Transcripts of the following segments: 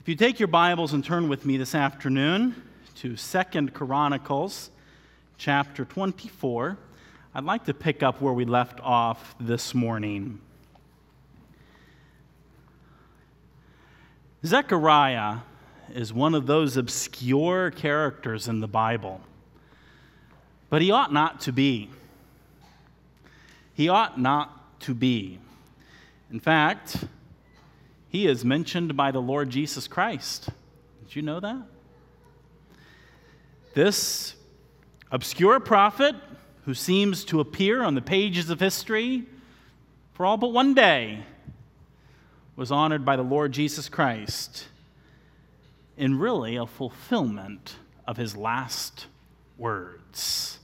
If you take your Bibles and turn with me this afternoon to Second Chronicles chapter 24, I'd like to pick up where we left off this morning. Zechariah is one of those obscure characters in the Bible, but he ought not to be. He ought not to be. In fact, he is mentioned by the Lord Jesus Christ. Did you know that? This obscure prophet who seems to appear on the pages of history for all but one day was honored by the Lord Jesus Christ in really a fulfillment of his last words.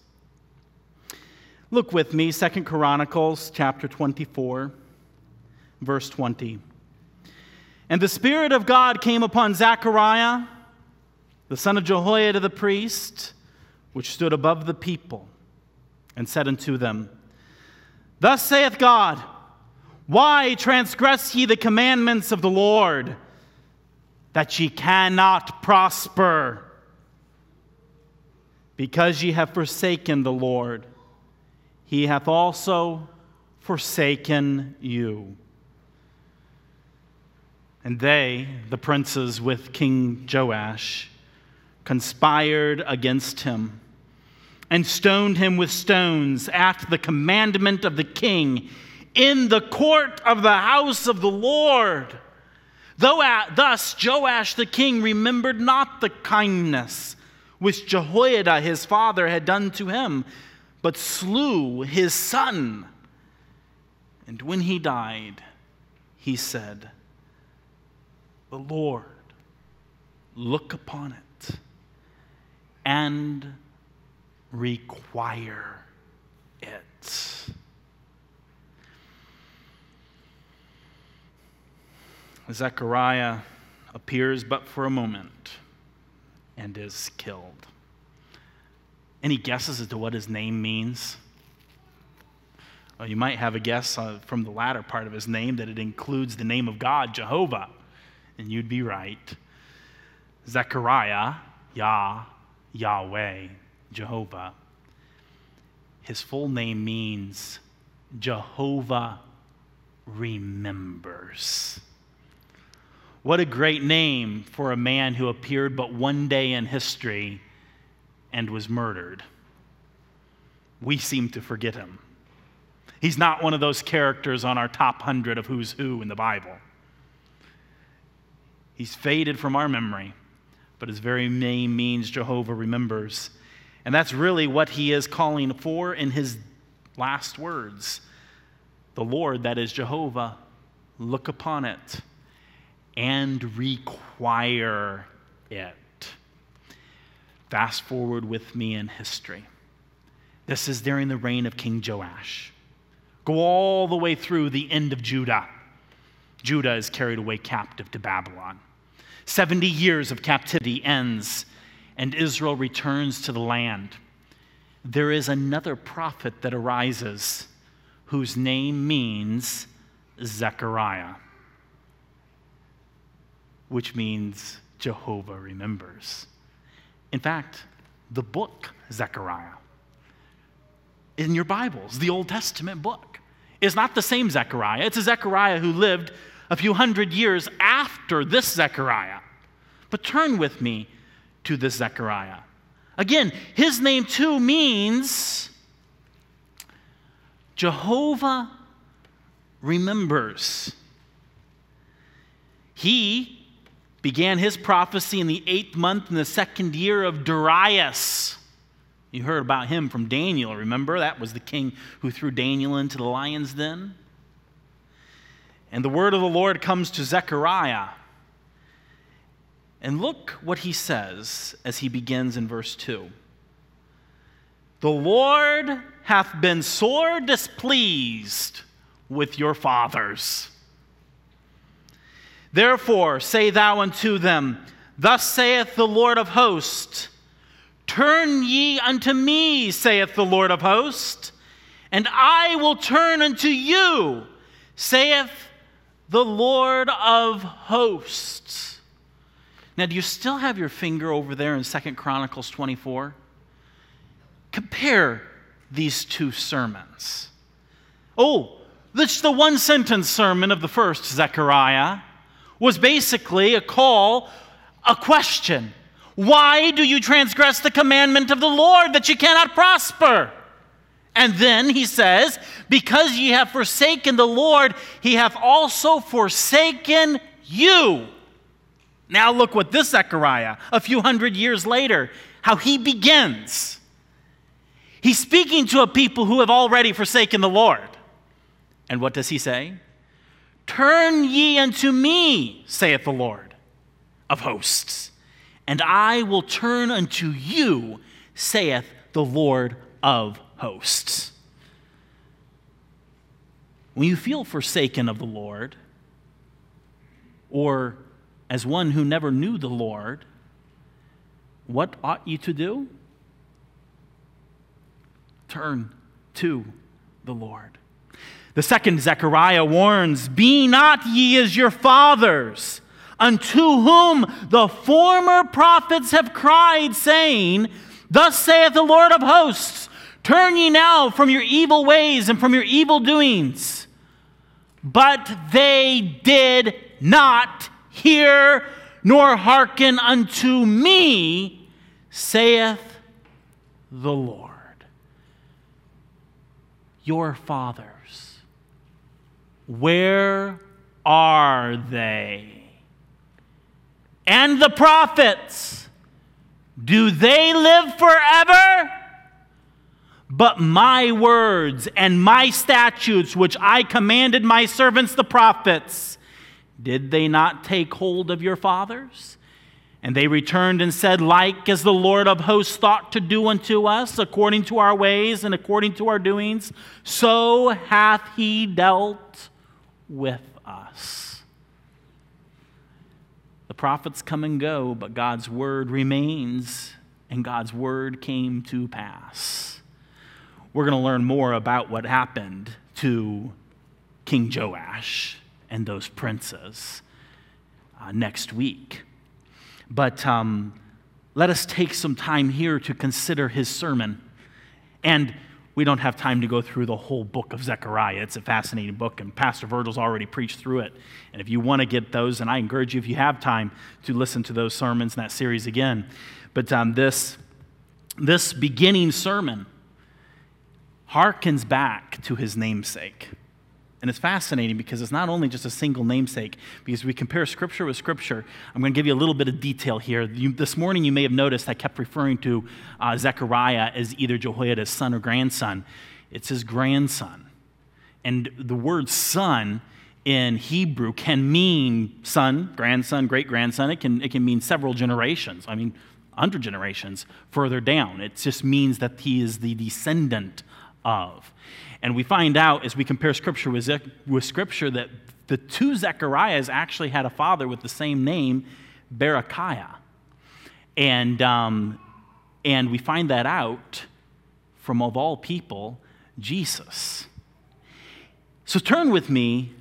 Look with me, Second Chronicles chapter 24, verse 20. And the Spirit of God came upon Zechariah, the son of Jehoiada the priest, which stood above the people, and said unto them, Thus saith God, Why transgress ye the commandments of the Lord, that ye cannot prosper? Because ye have forsaken the Lord, he hath also forsaken you. And they, the princes with King Joash, conspired against him and stoned him with stones at the commandment of the king in the court of the house of the Lord. Though at, thus Joash the king remembered not the kindness which Jehoiada his father had done to him, but slew his son. And when he died, he said, the Lord, look upon it and require it. Zechariah appears but for a moment and is killed. Any guesses as to what his name means? Well, you might have a guess uh, from the latter part of his name that it includes the name of God, Jehovah and you'd be right. Zechariah, Yah, Yahweh, Jehovah. His full name means Jehovah remembers. What a great name for a man who appeared but one day in history and was murdered. We seem to forget him. He's not one of those characters on our top hundred of who's who in the Bible. He's faded from our memory, but his very name means Jehovah remembers. And that's really what he is calling for in his last words. The Lord, that is Jehovah, look upon it and require it. Fast forward with me in history. This is during the reign of King Joash. Go all the way through the end of Judah. Judah is carried away captive to Babylon. 70 years of captivity ends, and Israel returns to the land. There is another prophet that arises whose name means Zechariah, which means Jehovah remembers. In fact, the book Zechariah in your Bibles, the Old Testament book, is not the same Zechariah. It's a Zechariah who lived a few hundred years after this Zechariah. But turn with me to this Zechariah. Again, his name too means Jehovah remembers. He began his prophecy in the eighth month in the second year of Darius. You heard about him from Daniel, remember? That was the king who threw Daniel into the lion's den. And the word of the Lord comes to Zechariah. And look what he says as he begins in verse 2. The Lord hath been sore displeased with your fathers. Therefore, say thou unto them, Thus saith the Lord of hosts, Turn ye unto me, saith the Lord of hosts, and I will turn unto you, saith the Lord of hosts. Now, do you still have your finger over there in Second Chronicles 24? Compare these two sermons. Oh, this the one sentence sermon of the first Zechariah was basically a call, a question. Why do you transgress the commandment of the Lord that you cannot prosper? And then he says, Because ye have forsaken the Lord, he hath also forsaken you. Now look what this Zechariah, a few hundred years later, how he begins. He's speaking to a people who have already forsaken the Lord. And what does he say? Turn ye unto me, saith the Lord of hosts, and I will turn unto you, saith the Lord of hosts. When you feel forsaken of the Lord, or as one who never knew the Lord, what ought you to do? Turn to the Lord. The second Zechariah warns Be not ye as your fathers, unto whom the former prophets have cried, saying, Thus saith the Lord of hosts, Turn ye now from your evil ways and from your evil doings. But they did not hear nor hearken unto me, saith the Lord. Your fathers, where are they? And the prophets, do they live forever? But my words and my statutes, which I commanded my servants the prophets, did they not take hold of your fathers? And they returned and said, Like as the Lord of hosts thought to do unto us, according to our ways and according to our doings, so hath he dealt with us. The prophets come and go, but God's word remains, and God's word came to pass. We're going to learn more about what happened to King Joash and those princes uh, next week. But um, let us take some time here to consider his sermon. And we don't have time to go through the whole book of Zechariah. It's a fascinating book, and Pastor Virgil's already preached through it. And if you want to get those, and I encourage you, if you have time, to listen to those sermons in that series again. But um, this, this beginning sermon harkens back to his namesake. And it's fascinating because it's not only just a single namesake, because we compare scripture with scripture. I'm going to give you a little bit of detail here. You, this morning, you may have noticed I kept referring to uh, Zechariah as either Jehoiada's son or grandson. It's his grandson. And the word son in Hebrew can mean son, grandson, great grandson. It can, it can mean several generations. I mean, 100 generations further down. It just means that he is the descendant of. And we find out as we compare Scripture with, with Scripture that the two Zechariahs actually had a father with the same name, Berechiah. And, um, and we find that out from, of all people, Jesus. So turn with me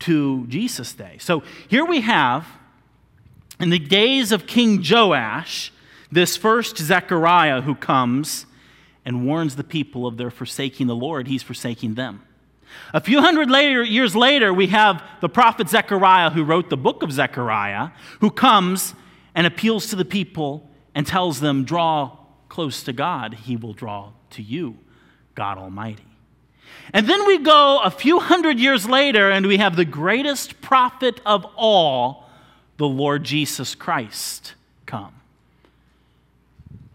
to Jesus' day. So here we have, in the days of King Joash, this first Zechariah who comes and warns the people of their forsaking the Lord, he's forsaking them. A few hundred later, years later, we have the prophet Zechariah, who wrote the book of Zechariah, who comes and appeals to the people and tells them, Draw close to God, he will draw to you, God Almighty. And then we go a few hundred years later, and we have the greatest prophet of all, the Lord Jesus Christ, come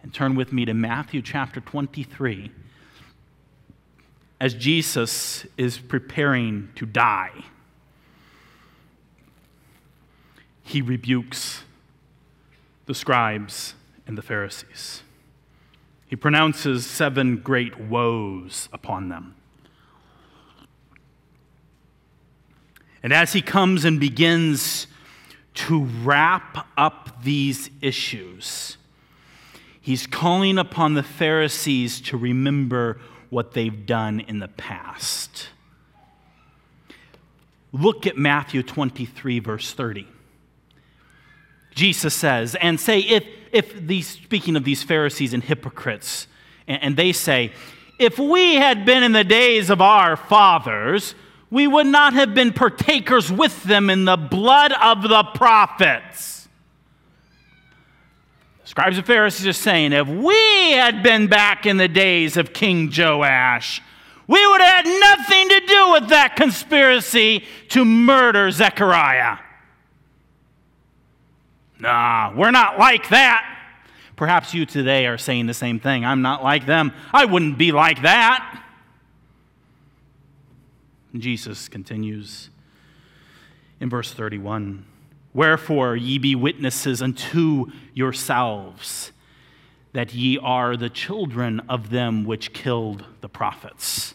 and turn with me to Matthew chapter 23 as Jesus is preparing to die. He rebukes the scribes and the Pharisees. He pronounces seven great woes upon them. And as he comes and begins to wrap up these issues, He's calling upon the Pharisees to remember what they've done in the past. Look at Matthew 23, verse 30. Jesus says, and say, if, if these, speaking of these Pharisees and hypocrites, and, and they say, if we had been in the days of our fathers, we would not have been partakers with them in the blood of the prophets. Scribes and Pharisees are saying, if we had been back in the days of King Joash, we would have had nothing to do with that conspiracy to murder Zechariah. Nah, we're not like that. Perhaps you today are saying the same thing. I'm not like them. I wouldn't be like that. Jesus continues in verse 31 Wherefore ye be witnesses unto yourselves that ye are the children of them which killed the prophets.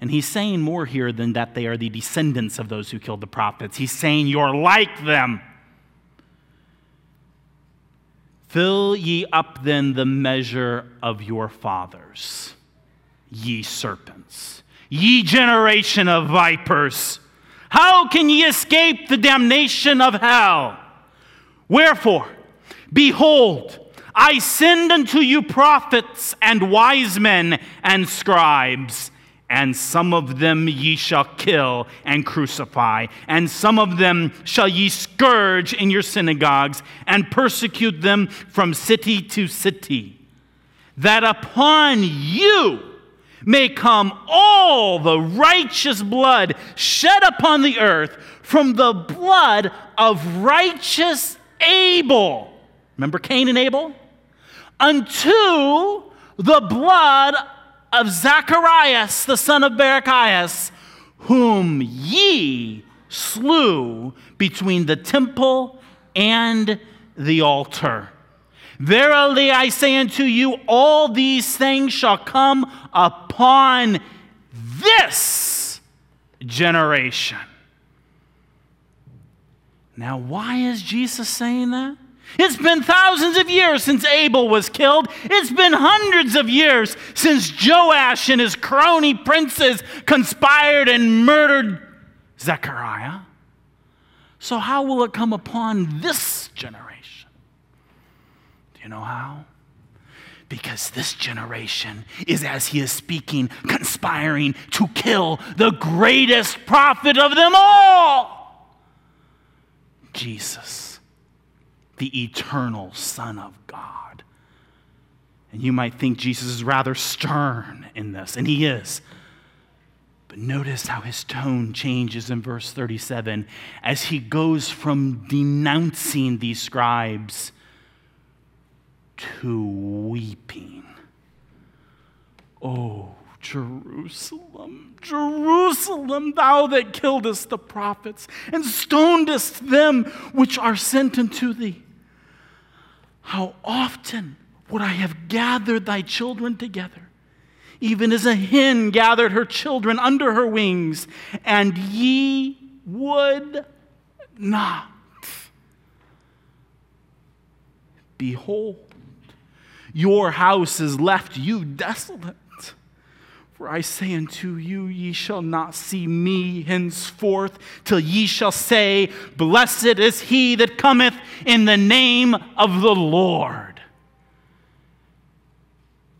And he's saying more here than that they are the descendants of those who killed the prophets. He's saying you're like them. Fill ye up then the measure of your fathers, ye serpents ye generation of vipers. How can ye escape the damnation of hell? Wherefore, behold, I send unto you prophets and wise men and scribes, and some of them ye shall kill and crucify, and some of them shall ye scourge in your synagogues, and persecute them from city to city, that upon you may come all the righteous blood shed upon the earth from the blood of righteous Abel. Remember Cain and Abel? Unto the blood of Zacharias, the son of Barachias, whom ye slew between the temple and the altar. Verily I say unto you, all these things shall come upon this generation. Now, why is Jesus saying that? It's been thousands of years since Abel was killed. It's been hundreds of years since Joash and his crony princes conspired and murdered Zechariah. So, how will it come upon this generation? You know how? Because this generation is, as he is speaking, conspiring to kill the greatest prophet of them all Jesus, the eternal Son of God. And you might think Jesus is rather stern in this, and he is. But notice how his tone changes in verse 37 as he goes from denouncing these scribes to weeping. Oh, Jerusalem, Jerusalem, thou that killedest the prophets and stonedest them which are sent unto thee. How often would I have gathered thy children together, even as a hen gathered her children under her wings, and ye would not. Behold, your house is left you desolate. For I say unto you, ye shall not see me henceforth till ye shall say, Blessed is he that cometh in the name of the Lord.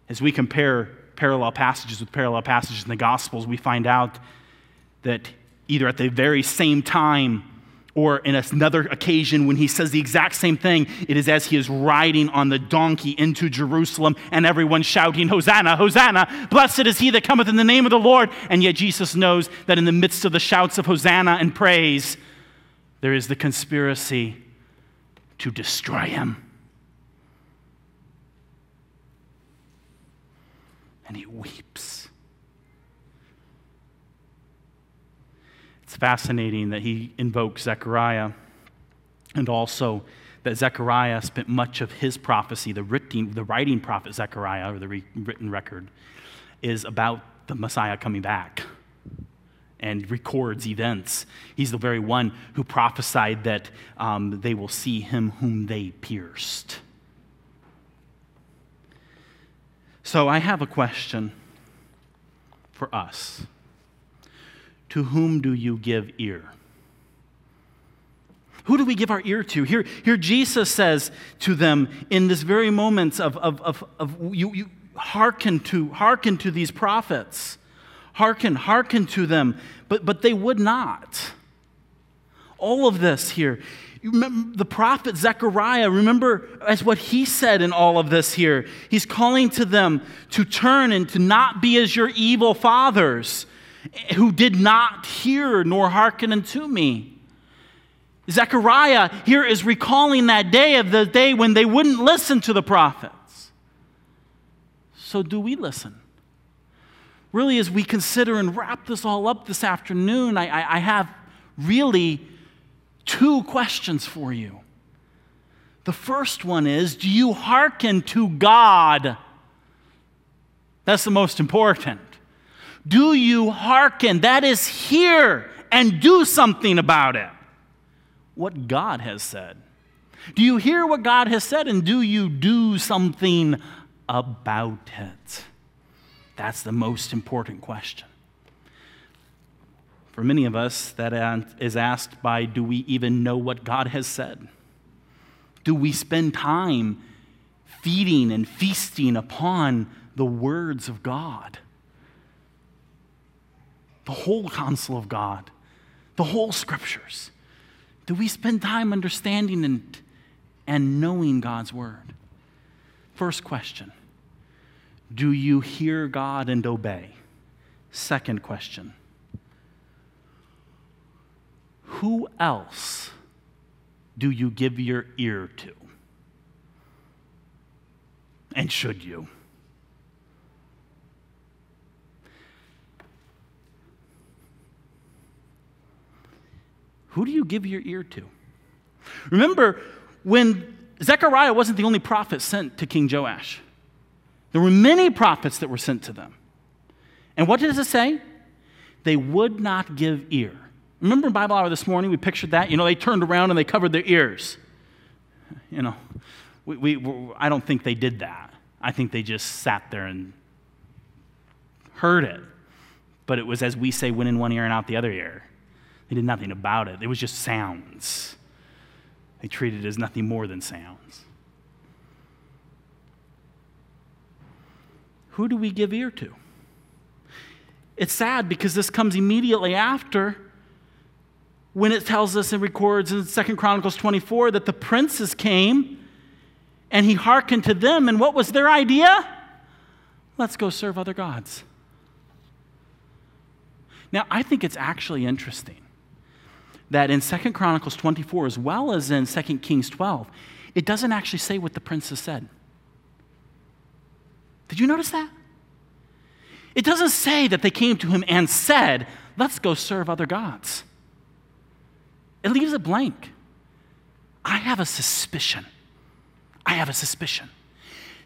As we compare parallel passages with parallel passages in the Gospels, we find out that either at the very same time or in another occasion when he says the exact same thing, it is as he is riding on the donkey into Jerusalem and everyone shouting, Hosanna, Hosanna, blessed is he that cometh in the name of the Lord. And yet Jesus knows that in the midst of the shouts of Hosanna and praise, there is the conspiracy to destroy him. And he weeps. Fascinating that he invokes Zechariah and also that Zechariah spent much of his prophecy, the writing, the writing prophet Zechariah, or the re- written record, is about the Messiah coming back and records events. He's the very one who prophesied that um, they will see him whom they pierced. So I have a question for us. To whom do you give ear? Who do we give our ear to? Here, here Jesus says to them in this very moment of, of, of, of you, you hearken to, hearken to these prophets. Hearken, hearken to them. But, but they would not. All of this here. Remember the prophet Zechariah, remember as what he said in all of this here. He's calling to them to turn and to not be as your evil fathers who did not hear nor hearken unto me. Zechariah here is recalling that day of the day when they wouldn't listen to the prophets. So, do we listen? Really, as we consider and wrap this all up this afternoon, I, I, I have really two questions for you. The first one is Do you hearken to God? That's the most important. Do you hearken? That is, hear and do something about it. What God has said. Do you hear what God has said and do you do something about it? That's the most important question. For many of us, that is asked by do we even know what God has said? Do we spend time feeding and feasting upon the words of God? The whole counsel of God, the whole scriptures. Do we spend time understanding and, and knowing God's word? First question Do you hear God and obey? Second question who else do you give your ear to? And should you? Who do you give your ear to? Remember, when Zechariah wasn't the only prophet sent to King Joash, there were many prophets that were sent to them. And what does it say? They would not give ear. Remember in Bible Hour this morning, we pictured that? You know, they turned around and they covered their ears. You know, we, we, I don't think they did that. I think they just sat there and heard it. But it was, as we say, went in one ear and out the other ear. They did nothing about it, it was just sounds. They treated it as nothing more than sounds. Who do we give ear to? It's sad because this comes immediately after when it tells us and records in Second Chronicles 24 that the princes came and he hearkened to them. And what was their idea? Let's go serve other gods. Now, I think it's actually interesting that in Second Chronicles 24, as well as in Second Kings 12, it doesn't actually say what the princes said. Did you notice that? It doesn't say that they came to him and said, Let's go serve other gods. It leaves it blank. I have a suspicion. I have a suspicion.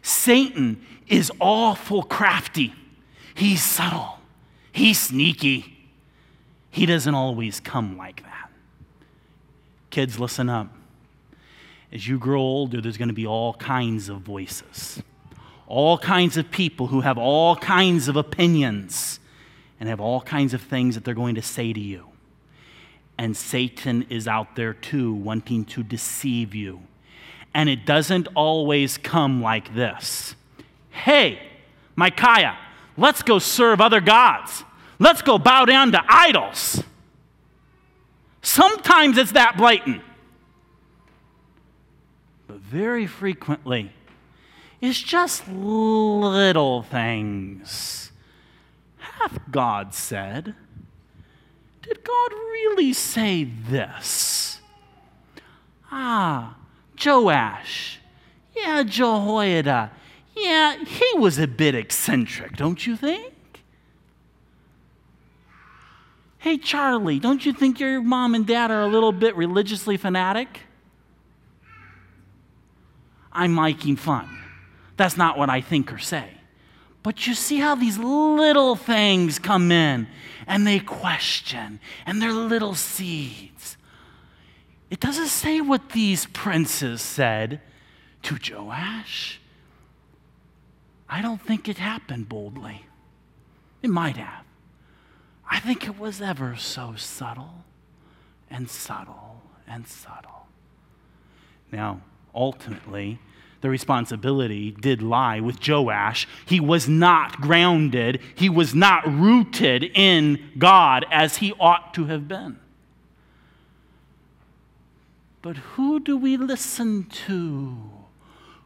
Satan is awful crafty. He's subtle. He's sneaky. He doesn't always come like that. Kids, listen up. As you grow older, there's going to be all kinds of voices, all kinds of people who have all kinds of opinions and have all kinds of things that they're going to say to you and Satan is out there too, wanting to deceive you. And it doesn't always come like this Hey, Micaiah, let's go serve other gods. Let's go bow down to idols. Sometimes it's that blatant. But very frequently, it's just little things. Hath God said? Did God really say this? Ah, Joash. Yeah, Jehoiada. Yeah, he was a bit eccentric, don't you think? Hey, Charlie, don't you think your mom and dad are a little bit religiously fanatic? I'm making fun. That's not what I think or say. But you see how these little things come in and they question, and they're little seeds. It doesn't say what these princes said to Joash. I don't think it happened boldly. It might have. I think it was ever so subtle and subtle and subtle. Now, ultimately, the responsibility did lie with Joash. He was not grounded, he was not rooted in God as he ought to have been. But who do we listen to?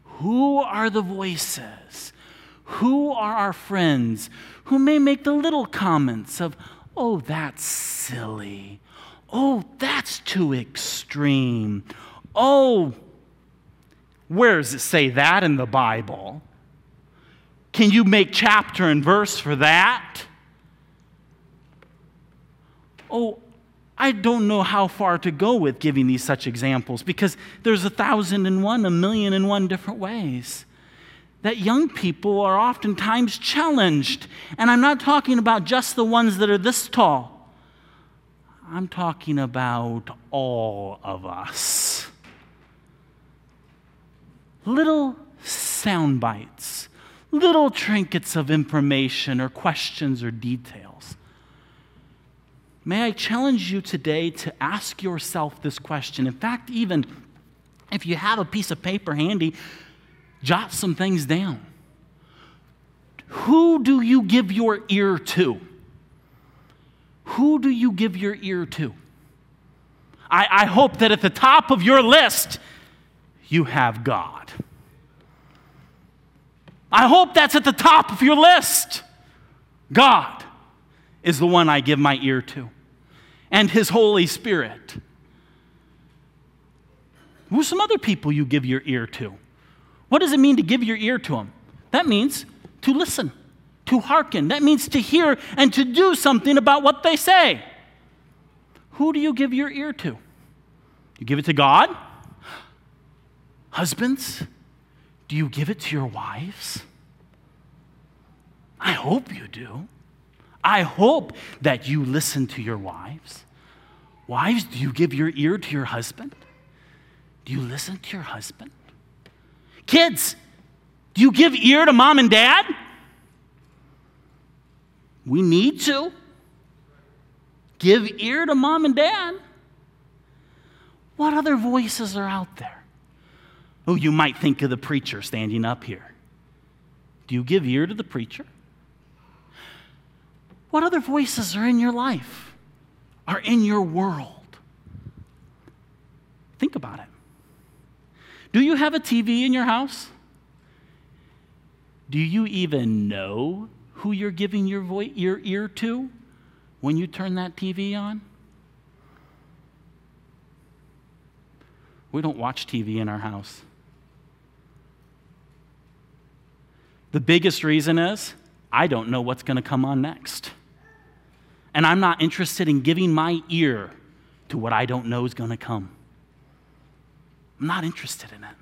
Who are the voices? Who are our friends who may make the little comments of, oh, that's silly. Oh, that's too extreme. Oh, where does it say that in the Bible? Can you make chapter and verse for that? Oh, I don't know how far to go with giving these such examples because there's a thousand and one, a million and one different ways that young people are oftentimes challenged. And I'm not talking about just the ones that are this tall, I'm talking about all of us. Little sound bites, little trinkets of information or questions or details May I challenge you today to ask yourself this question. In fact, even if you have a piece of paper handy, jot some things down. Who do you give your ear to? Who do you give your ear to? I, I hope that at the top of your list, you have God. I hope that's at the top of your list. God is the one I give my ear to and His Holy Spirit. Who's some other people you give your ear to? What does it mean to give your ear to them? That means to listen, to hearken. That means to hear and to do something about what they say. Who do you give your ear to? You give it to God? Husbands, do you give it to your wives? I hope you do. I hope that you listen to your wives. Wives, do you give your ear to your husband? Do you listen to your husband? Kids, do you give ear to mom and dad? We need to. Give ear to mom and dad. What other voices are out there? Oh, you might think of the preacher standing up here. Do you give ear to the preacher? What other voices are in your life, are in your world? Think about it. Do you have a TV in your house? Do you even know who you're giving your, voice, your ear to when you turn that TV on? We don't watch TV in our house. The biggest reason is I don't know what's going to come on next and I'm not interested in giving my ear to what I don't know is going to come. I'm not interested in it.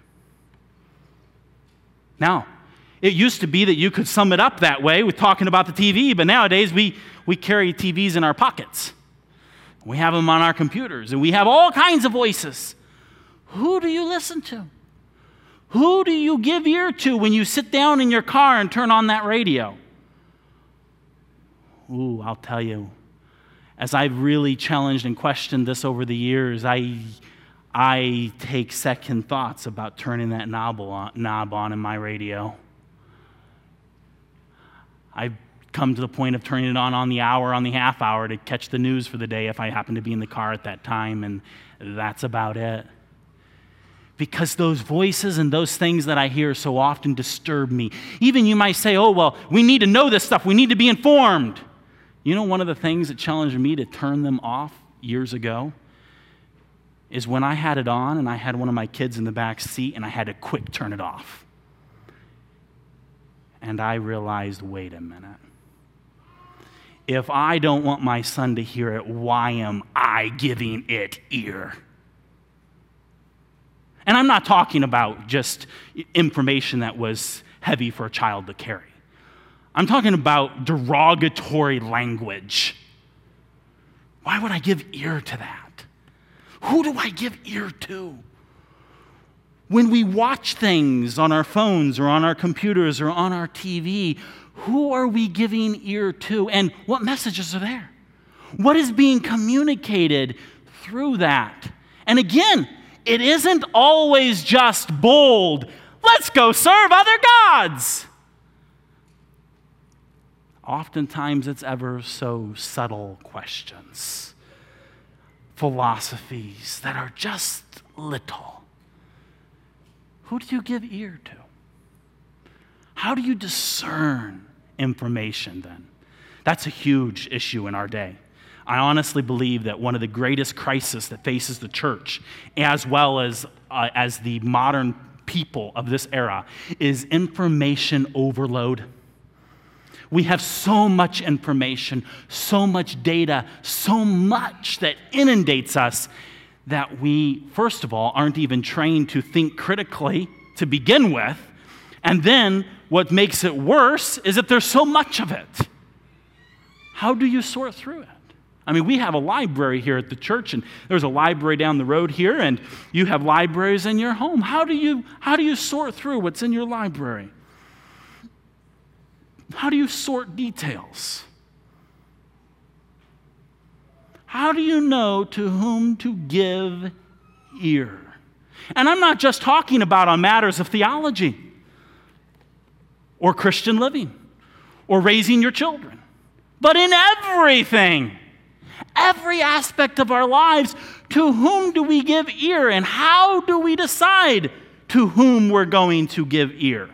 Now, it used to be that you could sum it up that way with talking about the TV, but nowadays we, we carry TVs in our pockets. We have them on our computers, and we have all kinds of voices. Who do you listen to? Who do you give ear to when you sit down in your car and turn on that radio? Ooh, I'll tell you, as I've really challenged and questioned this over the years, I, I take second thoughts about turning that knob on, knob on in my radio. I've come to the point of turning it on on the hour, on the half hour to catch the news for the day if I happen to be in the car at that time, and that's about it. Because those voices and those things that I hear so often disturb me. Even you might say, oh, well, we need to know this stuff, we need to be informed. You know, one of the things that challenged me to turn them off years ago is when I had it on and I had one of my kids in the back seat and I had to quick turn it off. And I realized wait a minute. If I don't want my son to hear it, why am I giving it ear? And I'm not talking about just information that was heavy for a child to carry. I'm talking about derogatory language. Why would I give ear to that? Who do I give ear to? When we watch things on our phones or on our computers or on our TV, who are we giving ear to and what messages are there? What is being communicated through that? And again, it isn't always just bold, let's go serve other gods. Oftentimes, it's ever so subtle questions, philosophies that are just little. Who do you give ear to? How do you discern information then? That's a huge issue in our day. I honestly believe that one of the greatest crises that faces the church, as well as, uh, as the modern people of this era, is information overload. We have so much information, so much data, so much that inundates us that we, first of all, aren't even trained to think critically to begin with. And then what makes it worse is that there's so much of it. How do you sort through it? I mean, we have a library here at the church, and there's a library down the road here, and you have libraries in your home. How do you, how do you sort through what's in your library? How do you sort details? How do you know to whom to give ear? And I'm not just talking about on matters of theology or Christian living or raising your children, but in everything every aspect of our lives, to whom do we give ear and how do we decide to whom we're going to give ear?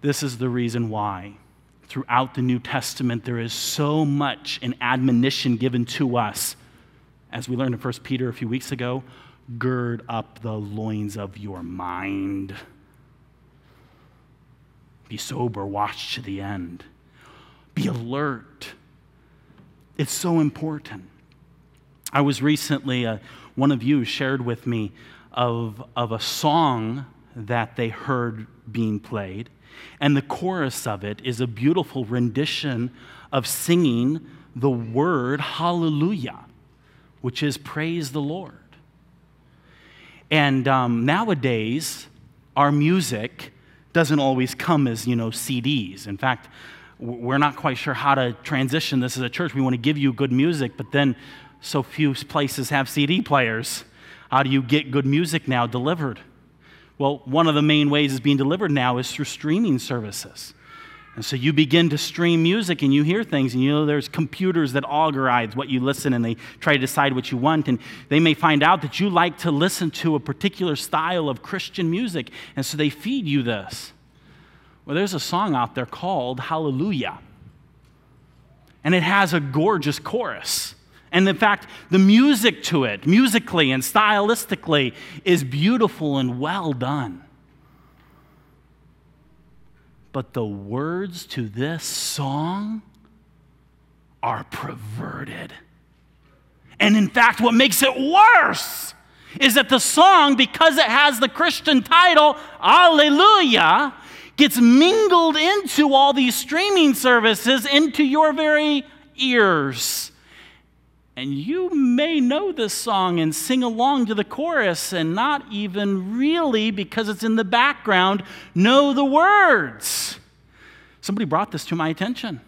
This is the reason why throughout the New Testament there is so much an admonition given to us. As we learned in 1 Peter a few weeks ago, gird up the loins of your mind. Be sober, watch to the end. Be alert it's so important. I was recently, uh, one of you shared with me of, of a song that they heard being played. And the chorus of it is a beautiful rendition of singing the word hallelujah, which is praise the Lord. And um, nowadays, our music doesn't always come as, you know, CDs. In fact, we're not quite sure how to transition this as a church. We want to give you good music, but then so few places have CD players. How do you get good music now delivered? Well, one of the main ways it's being delivered now is through streaming services. And so you begin to stream music and you hear things, and you know there's computers that algorize what you listen and they try to decide what you want. And they may find out that you like to listen to a particular style of Christian music, and so they feed you this. Well, there's a song out there called Hallelujah. And it has a gorgeous chorus. And in fact, the music to it, musically and stylistically, is beautiful and well done. But the words to this song are perverted. And in fact, what makes it worse is that the song, because it has the Christian title, Hallelujah, gets mingled into all these streaming services, into your very ears. And you may know this song and sing along to the chorus and not even really, because it's in the background, know the words. Somebody brought this to my attention.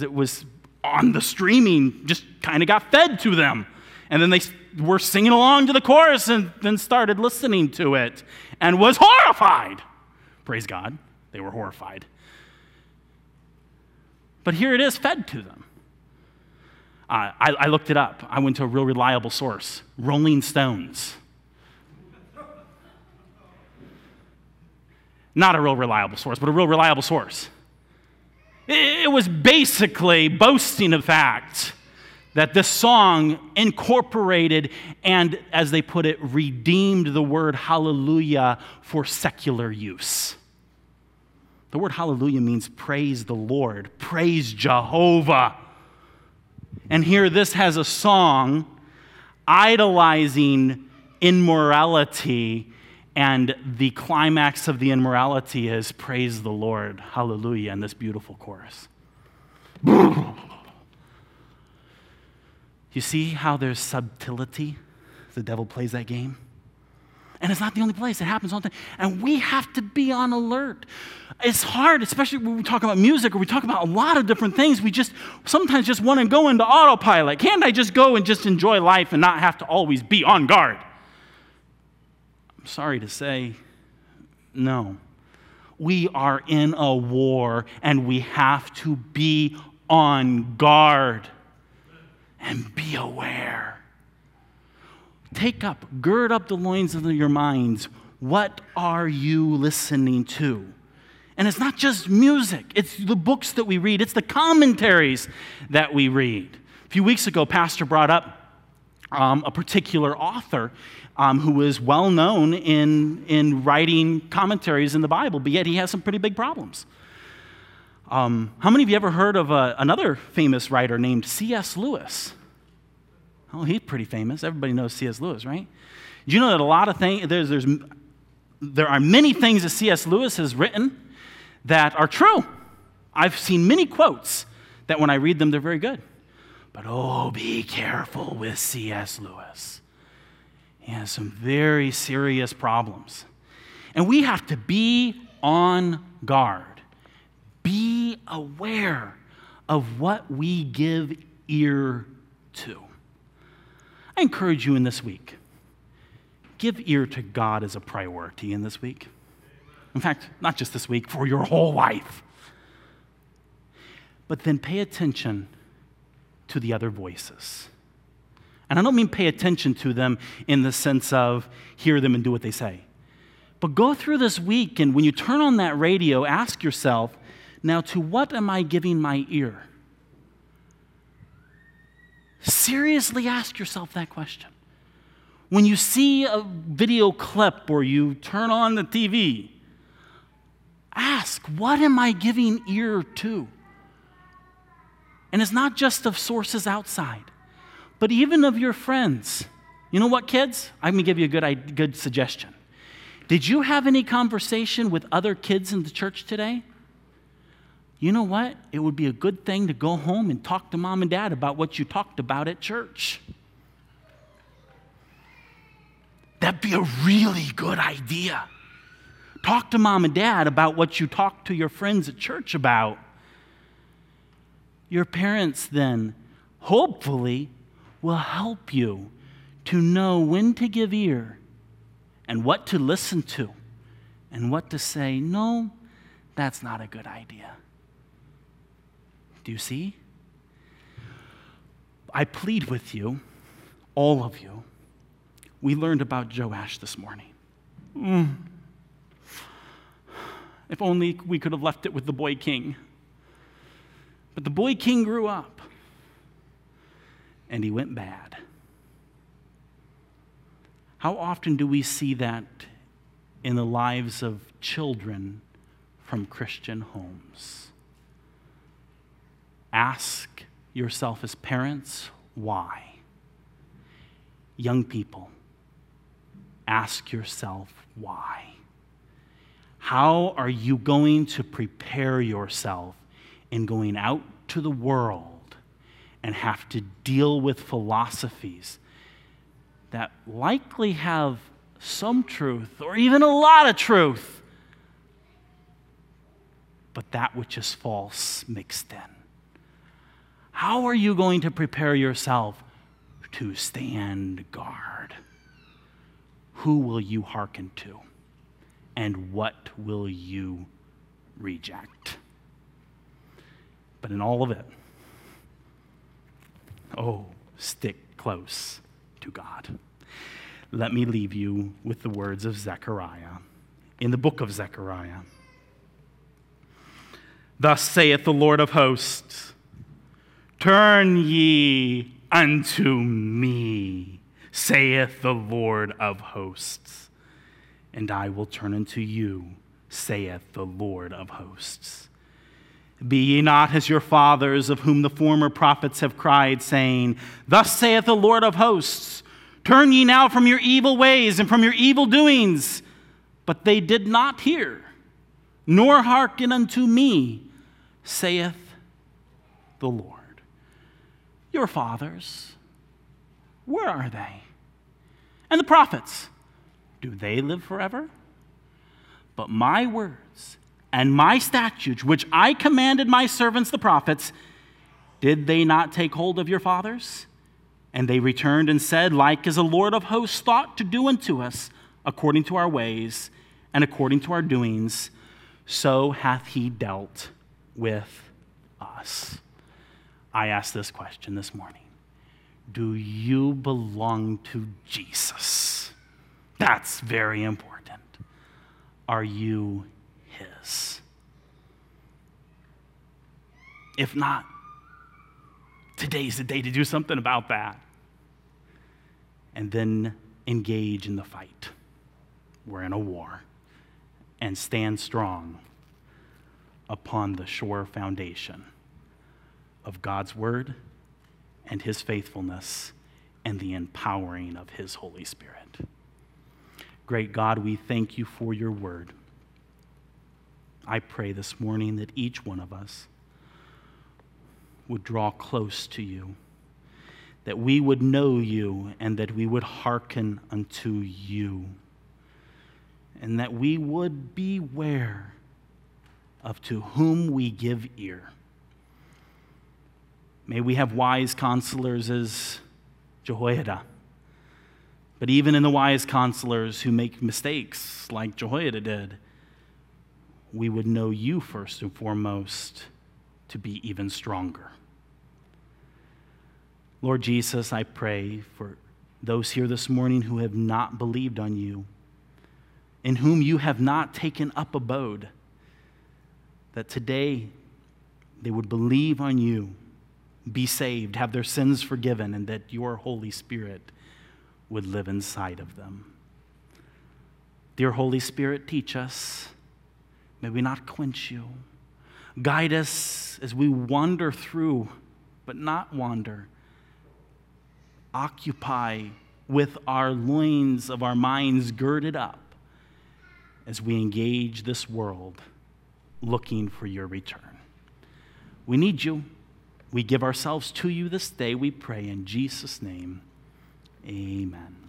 It was on the streaming, just kind of got fed to them. And then they were singing along to the chorus and then started listening to it and was horrified. Praise God. They were horrified. But here it is fed to them. I, I looked it up. I went to a real reliable source Rolling Stones. Not a real reliable source, but a real reliable source. It, it was basically boasting the fact that this song incorporated and, as they put it, redeemed the word hallelujah for secular use. The word hallelujah means praise the Lord, praise Jehovah. And here, this has a song idolizing immorality, and the climax of the immorality is praise the Lord, hallelujah, in this beautiful chorus. You see how there's subtlety? The devil plays that game. And it's not the only place, it happens all the time. And we have to be on alert. It's hard, especially when we talk about music or we talk about a lot of different things. We just sometimes just want to go into autopilot. Can't I just go and just enjoy life and not have to always be on guard? I'm sorry to say, no. We are in a war and we have to be on guard and be aware. Take up, gird up the loins of your minds. What are you listening to? And it's not just music, it's the books that we read, it's the commentaries that we read. A few weeks ago, Pastor brought up um, a particular author um, who is well known in, in writing commentaries in the Bible, but yet he has some pretty big problems. Um, how many of you ever heard of a, uh, another famous writer named C.S. Lewis? Oh, he's pretty famous. Everybody knows C.S. Lewis, right? Do you know that a lot of things, there's, there's, there are many things that C.S. Lewis has written that are true. I've seen many quotes that when I read them, they're very good. But oh, be careful with C.S. Lewis. He has some very serious problems. And we have to be on guard, be aware of what we give ear to. I encourage you in this week give ear to God as a priority in this week. In fact, not just this week, for your whole life. But then pay attention to the other voices. And I don't mean pay attention to them in the sense of hear them and do what they say. But go through this week, and when you turn on that radio, ask yourself now, to what am I giving my ear? Seriously ask yourself that question. When you see a video clip or you turn on the TV, ask, what am I giving ear to? And it's not just of sources outside, but even of your friends. You know what, kids? I'm going to give you a good, good suggestion. Did you have any conversation with other kids in the church today? You know what? It would be a good thing to go home and talk to mom and dad about what you talked about at church. That'd be a really good idea. Talk to mom and dad about what you talked to your friends at church about. Your parents then, hopefully, will help you to know when to give ear and what to listen to and what to say, no, that's not a good idea. Do you see? I plead with you, all of you. We learned about Joash this morning. Mm. If only we could have left it with the boy king. But the boy king grew up and he went bad. How often do we see that in the lives of children from Christian homes? Ask yourself as parents why. Young people, ask yourself why. How are you going to prepare yourself in going out to the world and have to deal with philosophies that likely have some truth or even a lot of truth, but that which is false mixed in? How are you going to prepare yourself to stand guard? Who will you hearken to? And what will you reject? But in all of it, oh, stick close to God. Let me leave you with the words of Zechariah in the book of Zechariah. Thus saith the Lord of hosts Turn ye unto me, saith the Lord of hosts, and I will turn unto you, saith the Lord of hosts. Be ye not as your fathers, of whom the former prophets have cried, saying, Thus saith the Lord of hosts, Turn ye now from your evil ways and from your evil doings. But they did not hear, nor hearken unto me, saith the Lord. Your fathers, where are they? And the prophets, do they live forever? But my words and my statutes, which I commanded my servants the prophets, did they not take hold of your fathers? And they returned and said, Like as the Lord of hosts thought to do unto us, according to our ways and according to our doings, so hath he dealt with us. I ask this question this morning Do you belong to Jesus? That's very important. Are you his? If not, today's the day to do something about that. And then engage in the fight. We're in a war. And stand strong upon the sure foundation of God's word and his faithfulness and the empowering of his Holy Spirit. Great God, we thank you for your word. I pray this morning that each one of us would draw close to you, that we would know you, and that we would hearken unto you, and that we would beware of to whom we give ear. May we have wise counselors as Jehoiada. But even in the wise counselors who make mistakes, like Jehoiada did, we would know you first and foremost to be even stronger. Lord Jesus, I pray for those here this morning who have not believed on you, in whom you have not taken up abode, that today they would believe on you, be saved, have their sins forgiven, and that your Holy Spirit would live inside of them. Dear Holy Spirit, teach us. May we not quench you. Guide us as we wander through, but not wander. Occupy with our loins of our minds girded up as we engage this world looking for your return. We need you. We give ourselves to you this day, we pray in Jesus' name. Amen.